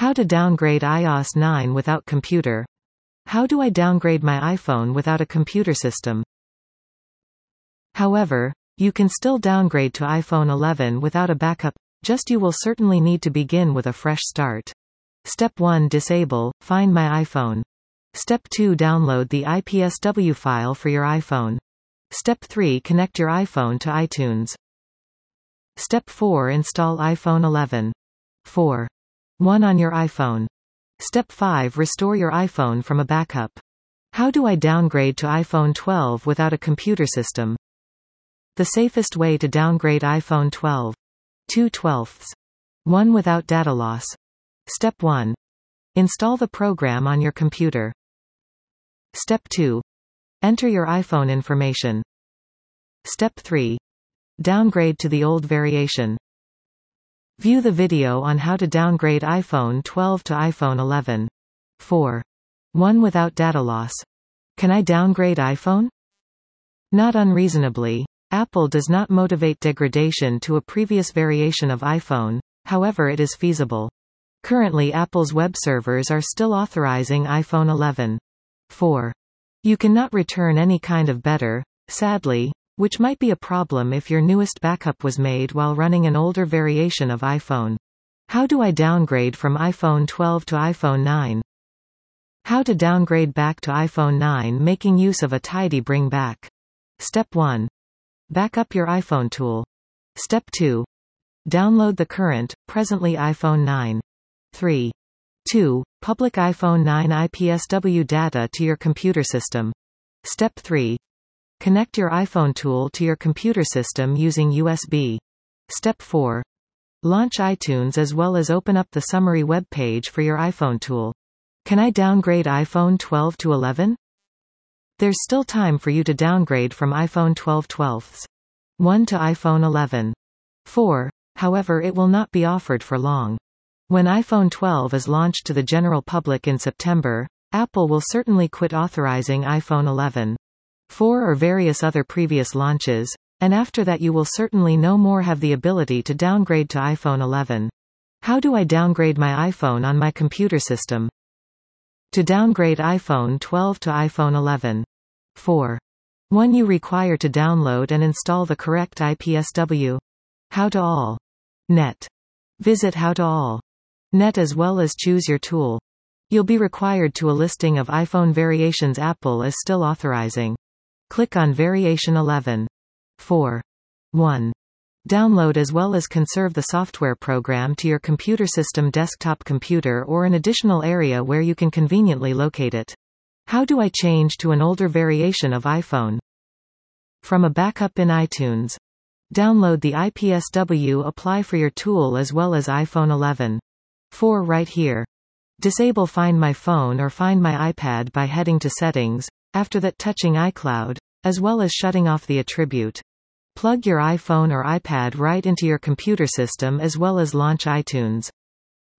How to downgrade iOS 9 without computer. How do I downgrade my iPhone without a computer system? However, you can still downgrade to iPhone 11 without a backup, just you will certainly need to begin with a fresh start. Step 1 Disable, Find My iPhone. Step 2 Download the IPSW file for your iPhone. Step 3 Connect your iPhone to iTunes. Step 4 Install iPhone 11. 4. 1 on your iPhone. Step 5 Restore your iPhone from a backup. How do I downgrade to iPhone 12 without a computer system? The safest way to downgrade iPhone 12. 2 twelfths. 1 without data loss. Step 1. Install the program on your computer. Step 2. Enter your iPhone information. Step 3. Downgrade to the old variation. View the video on how to downgrade iPhone 12 to iPhone 11. 4. 1 without data loss. Can I downgrade iPhone? Not unreasonably, Apple does not motivate degradation to a previous variation of iPhone, however it is feasible. Currently Apple's web servers are still authorizing iPhone 11. 4. You cannot return any kind of better, sadly, which might be a problem if your newest backup was made while running an older variation of iPhone. How do I downgrade from iPhone 12 to iPhone 9? How to downgrade back to iPhone 9 making use of a tidy bring back. Step 1. Back up your iPhone tool. Step 2. Download the current, presently iPhone 9. 3. 2. Public iPhone 9 IPSW data to your computer system. Step 3. Connect your iPhone tool to your computer system using USB. Step 4. Launch iTunes as well as open up the summary web page for your iPhone tool. Can I downgrade iPhone 12 to 11? There's still time for you to downgrade from iPhone 12 12ths. 1 to iPhone 11. 4. However it will not be offered for long. When iPhone 12 is launched to the general public in September, Apple will certainly quit authorizing iPhone 11. 4 or various other previous launches, and after that you will certainly no more have the ability to downgrade to iPhone 11. How do I downgrade my iPhone on my computer system? To downgrade iPhone 12 to iPhone 11. 4. 1. You require to download and install the correct IPSW. How to all. Net. Visit How to all. Net as well as choose your tool. You'll be required to a listing of iPhone variations Apple is still authorizing. Click on Variation 11. 4. 1. Download as well as conserve the software program to your computer system desktop computer or an additional area where you can conveniently locate it. How do I change to an older variation of iPhone? From a backup in iTunes. Download the IPSW apply for your tool as well as iPhone 11. 4 right here. Disable Find My Phone or Find My iPad by heading to Settings, after that touching iCloud, as well as shutting off the attribute. Plug your iPhone or iPad right into your computer system as well as launch iTunes.